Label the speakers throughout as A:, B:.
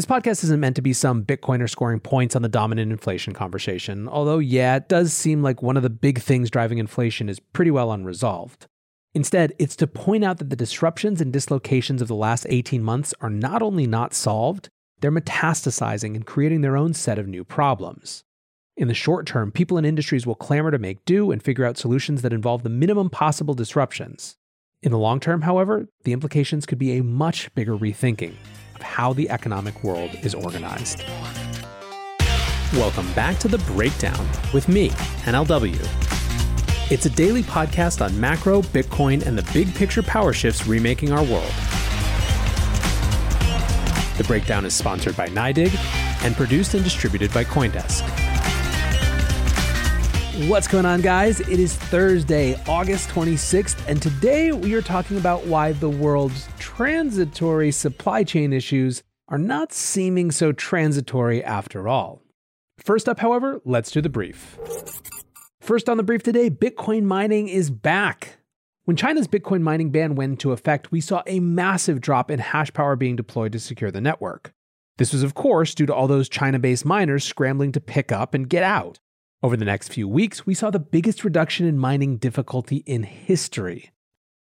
A: This podcast isn't meant to be some Bitcoiner scoring points on the dominant inflation conversation, although, yeah, it does seem like one of the big things driving inflation is pretty well unresolved. Instead, it's to point out that the disruptions and dislocations of the last 18 months are not only not solved, they're metastasizing and creating their own set of new problems. In the short term, people and industries will clamor to make do and figure out solutions that involve the minimum possible disruptions. In the long term, however, the implications could be a much bigger rethinking of how the economic world is organized. Welcome back to The Breakdown with me, NLW. It's a daily podcast on macro, Bitcoin, and the big picture power shifts remaking our world. The Breakdown is sponsored by NYDIG and produced and distributed by Coindesk. What's going on, guys? It is Thursday, August 26th, and today we are talking about why the world's transitory supply chain issues are not seeming so transitory after all. First up, however, let's do the brief. First on the brief today Bitcoin mining is back. When China's Bitcoin mining ban went into effect, we saw a massive drop in hash power being deployed to secure the network. This was, of course, due to all those China based miners scrambling to pick up and get out. Over the next few weeks, we saw the biggest reduction in mining difficulty in history.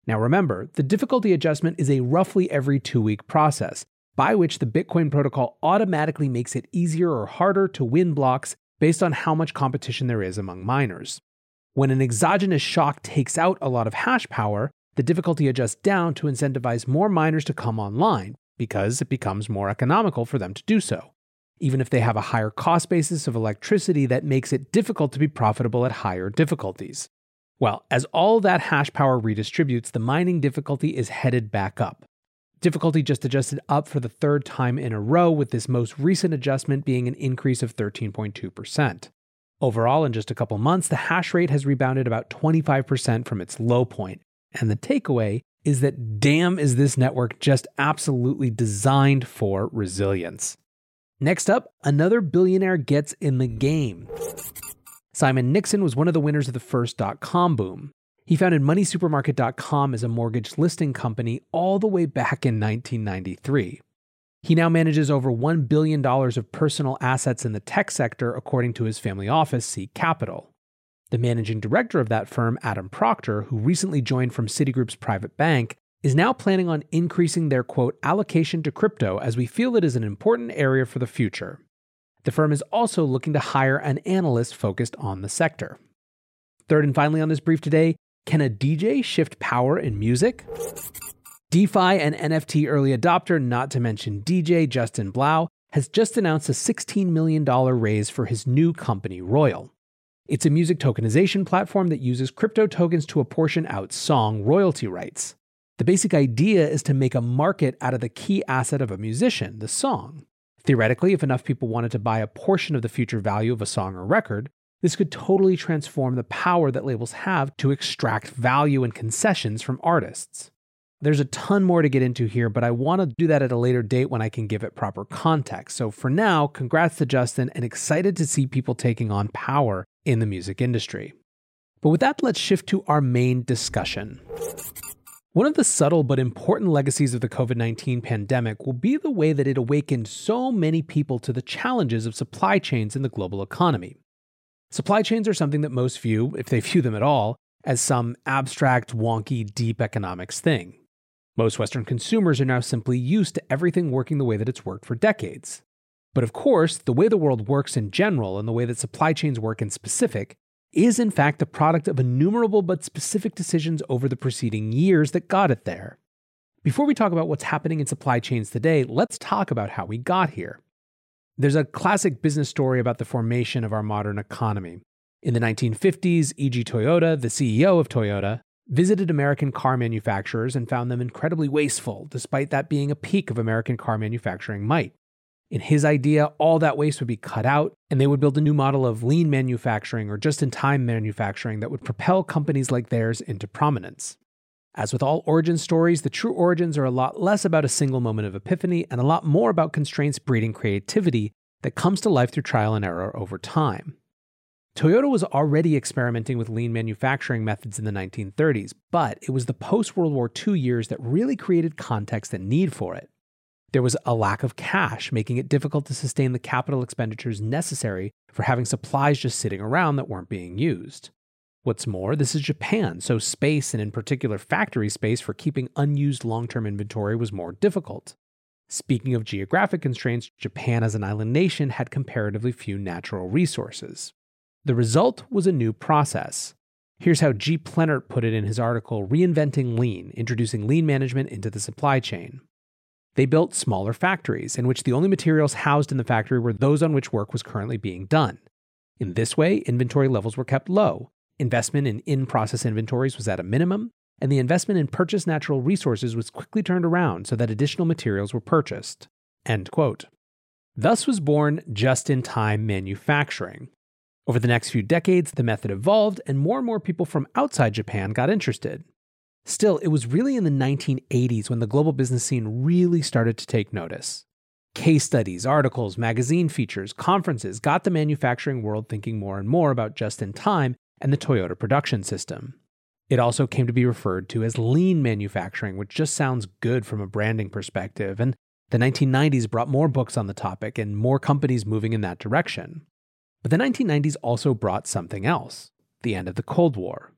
A: Now remember, the difficulty adjustment is a roughly every two week process, by which the Bitcoin protocol automatically makes it easier or harder to win blocks based on how much competition there is among miners. When an exogenous shock takes out a lot of hash power, the difficulty adjusts down to incentivize more miners to come online because it becomes more economical for them to do so even if they have a higher cost basis of electricity that makes it difficult to be profitable at higher difficulties. Well, as all that hash power redistributes, the mining difficulty is headed back up. Difficulty just adjusted up for the third time in a row, with this most recent adjustment being an increase of 13.2%. Overall, in just a couple months, the hash rate has rebounded about 25% from its low point. And the takeaway is that damn is this network just absolutely designed for resilience. Next up, another billionaire gets in the game. Simon Nixon was one of the winners of the first dot com boom. He founded MoneySupermarket.com as a mortgage listing company all the way back in 1993. He now manages over $1 billion of personal assets in the tech sector, according to his family office, Seek Capital. The managing director of that firm, Adam Proctor, who recently joined from Citigroup's private bank, is now planning on increasing their quote allocation to crypto as we feel it is an important area for the future. The firm is also looking to hire an analyst focused on the sector. Third and finally on this brief today, can a DJ shift power in music? DeFi and NFT early adopter, not to mention DJ Justin Blau, has just announced a $16 million raise for his new company, Royal. It's a music tokenization platform that uses crypto tokens to apportion out song royalty rights. The basic idea is to make a market out of the key asset of a musician, the song. Theoretically, if enough people wanted to buy a portion of the future value of a song or record, this could totally transform the power that labels have to extract value and concessions from artists. There's a ton more to get into here, but I want to do that at a later date when I can give it proper context. So for now, congrats to Justin and excited to see people taking on power in the music industry. But with that, let's shift to our main discussion. One of the subtle but important legacies of the COVID 19 pandemic will be the way that it awakened so many people to the challenges of supply chains in the global economy. Supply chains are something that most view, if they view them at all, as some abstract, wonky, deep economics thing. Most Western consumers are now simply used to everything working the way that it's worked for decades. But of course, the way the world works in general and the way that supply chains work in specific is in fact the product of innumerable but specific decisions over the preceding years that got it there. Before we talk about what's happening in supply chains today, let's talk about how we got here. There's a classic business story about the formation of our modern economy. In the 1950s, Eiji Toyota, the CEO of Toyota, visited American car manufacturers and found them incredibly wasteful, despite that being a peak of American car manufacturing might. In his idea, all that waste would be cut out, and they would build a new model of lean manufacturing or just in time manufacturing that would propel companies like theirs into prominence. As with all origin stories, the true origins are a lot less about a single moment of epiphany and a lot more about constraints breeding creativity that comes to life through trial and error over time. Toyota was already experimenting with lean manufacturing methods in the 1930s, but it was the post World War II years that really created context and need for it. There was a lack of cash, making it difficult to sustain the capital expenditures necessary for having supplies just sitting around that weren't being used. What's more, this is Japan, so space and in particular factory space for keeping unused long term inventory was more difficult. Speaking of geographic constraints, Japan as an island nation had comparatively few natural resources. The result was a new process. Here's how G. Plenert put it in his article Reinventing Lean, introducing lean management into the supply chain. They built smaller factories in which the only materials housed in the factory were those on which work was currently being done. In this way, inventory levels were kept low, investment in in process inventories was at a minimum, and the investment in purchased natural resources was quickly turned around so that additional materials were purchased. Thus was born just in time manufacturing. Over the next few decades, the method evolved, and more and more people from outside Japan got interested. Still, it was really in the 1980s when the global business scene really started to take notice. Case studies, articles, magazine features, conferences got the manufacturing world thinking more and more about just in time and the Toyota production system. It also came to be referred to as lean manufacturing, which just sounds good from a branding perspective, and the 1990s brought more books on the topic and more companies moving in that direction. But the 1990s also brought something else the end of the Cold War.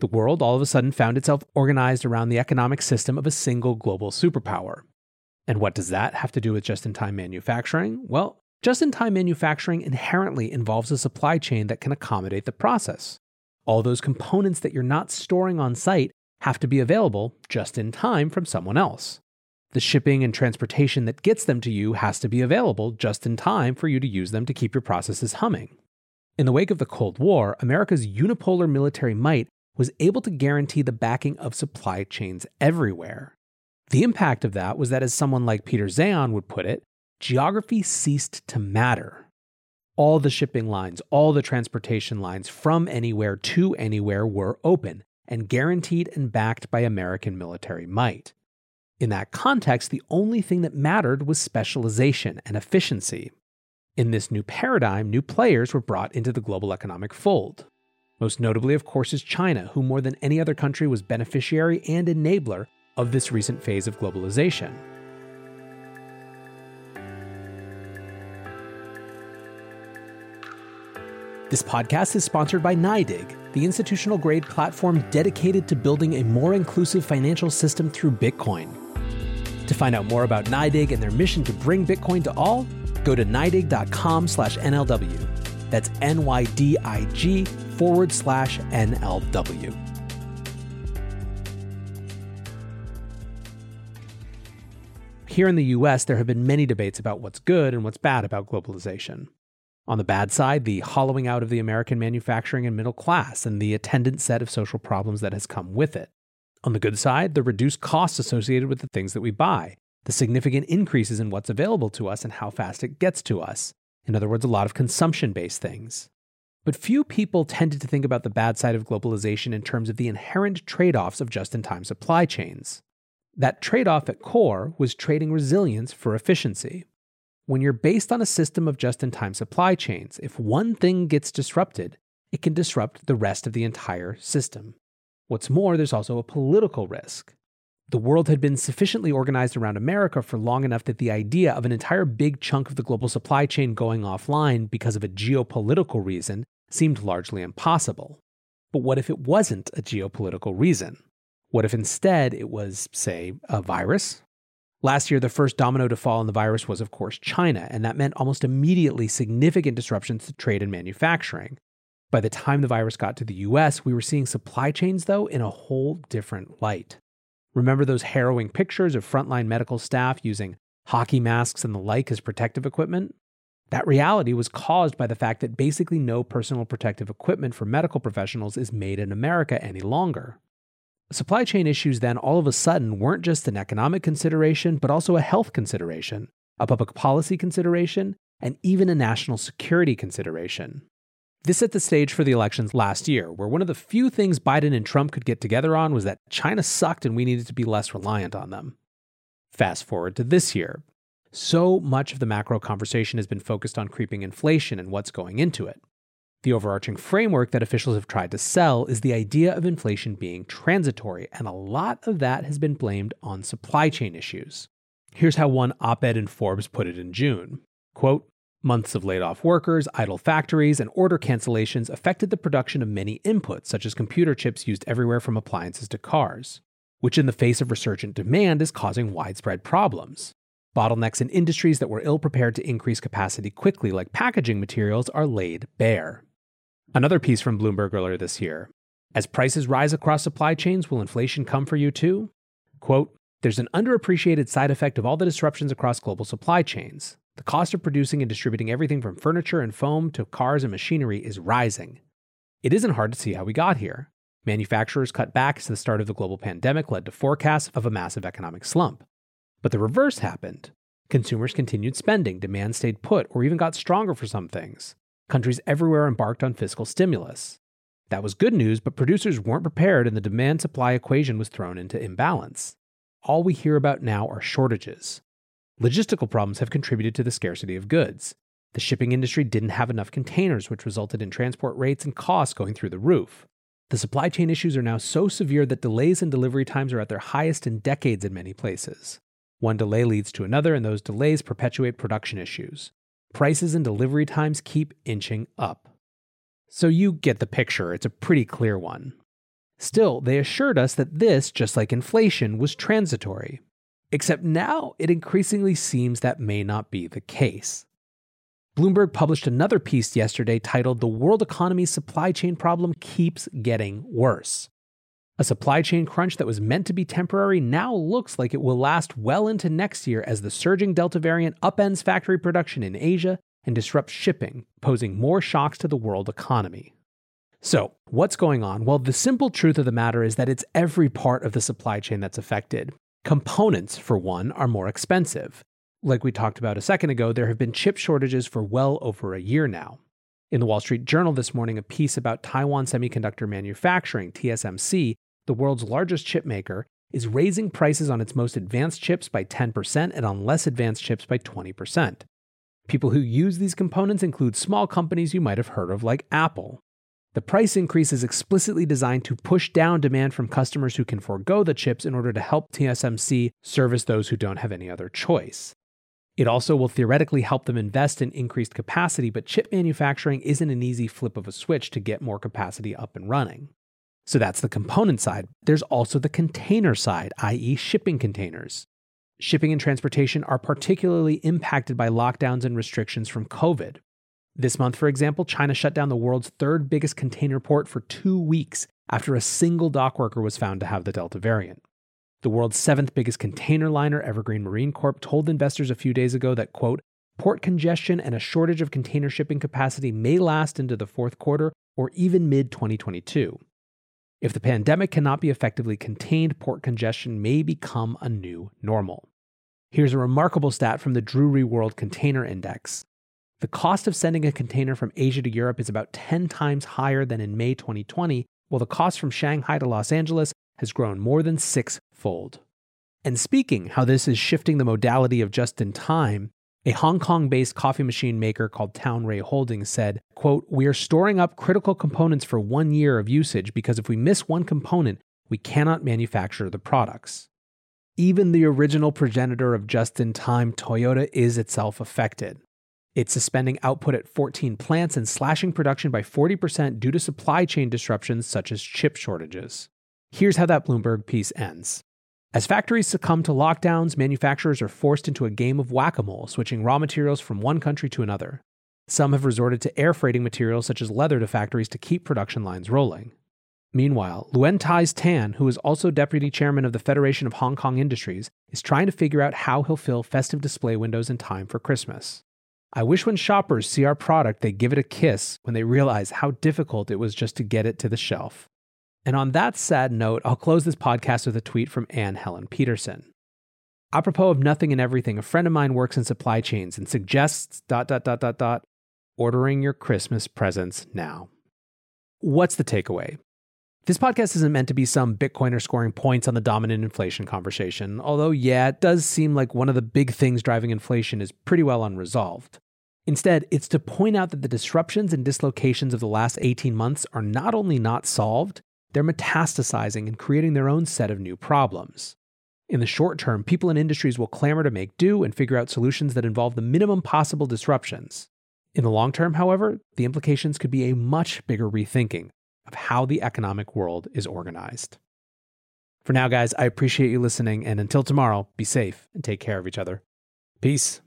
A: The world all of a sudden found itself organized around the economic system of a single global superpower. And what does that have to do with just in time manufacturing? Well, just in time manufacturing inherently involves a supply chain that can accommodate the process. All those components that you're not storing on site have to be available just in time from someone else. The shipping and transportation that gets them to you has to be available just in time for you to use them to keep your processes humming. In the wake of the Cold War, America's unipolar military might was able to guarantee the backing of supply chains everywhere. The impact of that was that, as someone like Peter Zeihan would put it, geography ceased to matter all the shipping lines, all the transportation lines from anywhere to anywhere were open and guaranteed and backed by American military might. In that context, the only thing that mattered was specialization and efficiency. In this new paradigm, new players were brought into the global economic fold. Most notably, of course, is China, who more than any other country was beneficiary and enabler of this recent phase of globalization. This podcast is sponsored by NYDIG, the institutional grade platform dedicated to building a more inclusive financial system through Bitcoin. To find out more about NYDIG and their mission to bring Bitcoin to all, go to NYDIG.com slash NLW. That's N-Y-D-I-G forward slash NLW. Here in the US, there have been many debates about what's good and what's bad about globalization. On the bad side, the hollowing out of the American manufacturing and middle class and the attendant set of social problems that has come with it. On the good side, the reduced costs associated with the things that we buy, the significant increases in what's available to us and how fast it gets to us. In other words, a lot of consumption based things. But few people tended to think about the bad side of globalization in terms of the inherent trade offs of just in time supply chains. That trade off at core was trading resilience for efficiency. When you're based on a system of just in time supply chains, if one thing gets disrupted, it can disrupt the rest of the entire system. What's more, there's also a political risk. The world had been sufficiently organized around America for long enough that the idea of an entire big chunk of the global supply chain going offline because of a geopolitical reason seemed largely impossible. But what if it wasn't a geopolitical reason? What if instead it was, say, a virus Last year, the first domino to fall in the virus was, of course, China, and that meant almost immediately significant disruptions to trade and manufacturing. By the time the virus got to the US, we were seeing supply chains, though, in a whole different light. Remember those harrowing pictures of frontline medical staff using hockey masks and the like as protective equipment? That reality was caused by the fact that basically no personal protective equipment for medical professionals is made in America any longer. Supply chain issues then all of a sudden weren't just an economic consideration, but also a health consideration, a public policy consideration, and even a national security consideration. This set the stage for the elections last year, where one of the few things Biden and Trump could get together on was that China sucked and we needed to be less reliant on them. Fast forward to this year. So much of the macro conversation has been focused on creeping inflation and what's going into it. The overarching framework that officials have tried to sell is the idea of inflation being transitory, and a lot of that has been blamed on supply chain issues. Here's how one op ed in Forbes put it in June Quote, Months of laid off workers, idle factories, and order cancellations affected the production of many inputs, such as computer chips used everywhere from appliances to cars, which, in the face of resurgent demand, is causing widespread problems. Bottlenecks in industries that were ill prepared to increase capacity quickly, like packaging materials, are laid bare. Another piece from Bloomberg earlier this year As prices rise across supply chains, will inflation come for you too? Quote, There's an underappreciated side effect of all the disruptions across global supply chains. The cost of producing and distributing everything from furniture and foam to cars and machinery is rising. It isn't hard to see how we got here. Manufacturers cut back as the start of the global pandemic led to forecasts of a massive economic slump. But the reverse happened. Consumers continued spending, demand stayed put, or even got stronger for some things. Countries everywhere embarked on fiscal stimulus. That was good news, but producers weren't prepared and the demand supply equation was thrown into imbalance. All we hear about now are shortages. Logistical problems have contributed to the scarcity of goods. The shipping industry didn't have enough containers, which resulted in transport rates and costs going through the roof. The supply chain issues are now so severe that delays in delivery times are at their highest in decades in many places. One delay leads to another, and those delays perpetuate production issues. Prices and delivery times keep inching up. So you get the picture, it's a pretty clear one. Still, they assured us that this, just like inflation, was transitory. Except now it increasingly seems that may not be the case. Bloomberg published another piece yesterday titled The World Economy's Supply Chain Problem Keeps Getting Worse. A supply chain crunch that was meant to be temporary now looks like it will last well into next year as the surging Delta variant upends factory production in Asia and disrupts shipping, posing more shocks to the world economy. So, what's going on? Well, the simple truth of the matter is that it's every part of the supply chain that's affected, Components, for one, are more expensive. Like we talked about a second ago, there have been chip shortages for well over a year now. In the Wall Street Journal this morning, a piece about Taiwan Semiconductor Manufacturing, TSMC, the world's largest chip maker, is raising prices on its most advanced chips by 10% and on less advanced chips by 20%. People who use these components include small companies you might have heard of, like Apple. The price increase is explicitly designed to push down demand from customers who can forego the chips in order to help TSMC service those who don't have any other choice. It also will theoretically help them invest in increased capacity, but chip manufacturing isn't an easy flip of a switch to get more capacity up and running. So that's the component side. There's also the container side, i.e., shipping containers. Shipping and transportation are particularly impacted by lockdowns and restrictions from COVID. This month, for example, China shut down the world's third biggest container port for two weeks after a single dock worker was found to have the Delta variant. The world's seventh biggest container liner, Evergreen Marine Corp, told investors a few days ago that, quote, port congestion and a shortage of container shipping capacity may last into the fourth quarter or even mid 2022. If the pandemic cannot be effectively contained, port congestion may become a new normal. Here's a remarkable stat from the Drewry World Container Index. The cost of sending a container from Asia to Europe is about 10 times higher than in May 2020, while the cost from Shanghai to Los Angeles has grown more than six-fold. And speaking how this is shifting the modality of just in time, a Hong Kong-based coffee machine maker called Townray Holdings said, quote, "We are storing up critical components for 1 year of usage because if we miss one component, we cannot manufacture the products." Even the original progenitor of just in time, Toyota, is itself affected. It's suspending output at 14 plants and slashing production by 40% due to supply chain disruptions such as chip shortages. Here's how that Bloomberg piece ends. As factories succumb to lockdowns, manufacturers are forced into a game of whack a mole, switching raw materials from one country to another. Some have resorted to air freighting materials such as leather to factories to keep production lines rolling. Meanwhile, Luen Tais Tan, who is also deputy chairman of the Federation of Hong Kong Industries, is trying to figure out how he'll fill festive display windows in time for Christmas. I wish when shoppers see our product, they give it a kiss when they realize how difficult it was just to get it to the shelf. And on that sad note, I'll close this podcast with a tweet from Anne Helen Petersen. Apropos of nothing and everything, a friend of mine works in supply chains and suggests dot dot dot dot dot ordering your Christmas presents now. What's the takeaway? This podcast isn't meant to be some Bitcoiner scoring points on the dominant inflation conversation, although, yeah, it does seem like one of the big things driving inflation is pretty well unresolved. Instead, it's to point out that the disruptions and dislocations of the last 18 months are not only not solved, they're metastasizing and creating their own set of new problems. In the short term, people and industries will clamor to make do and figure out solutions that involve the minimum possible disruptions. In the long term, however, the implications could be a much bigger rethinking of how the economic world is organized. For now, guys, I appreciate you listening, and until tomorrow, be safe and take care of each other. Peace.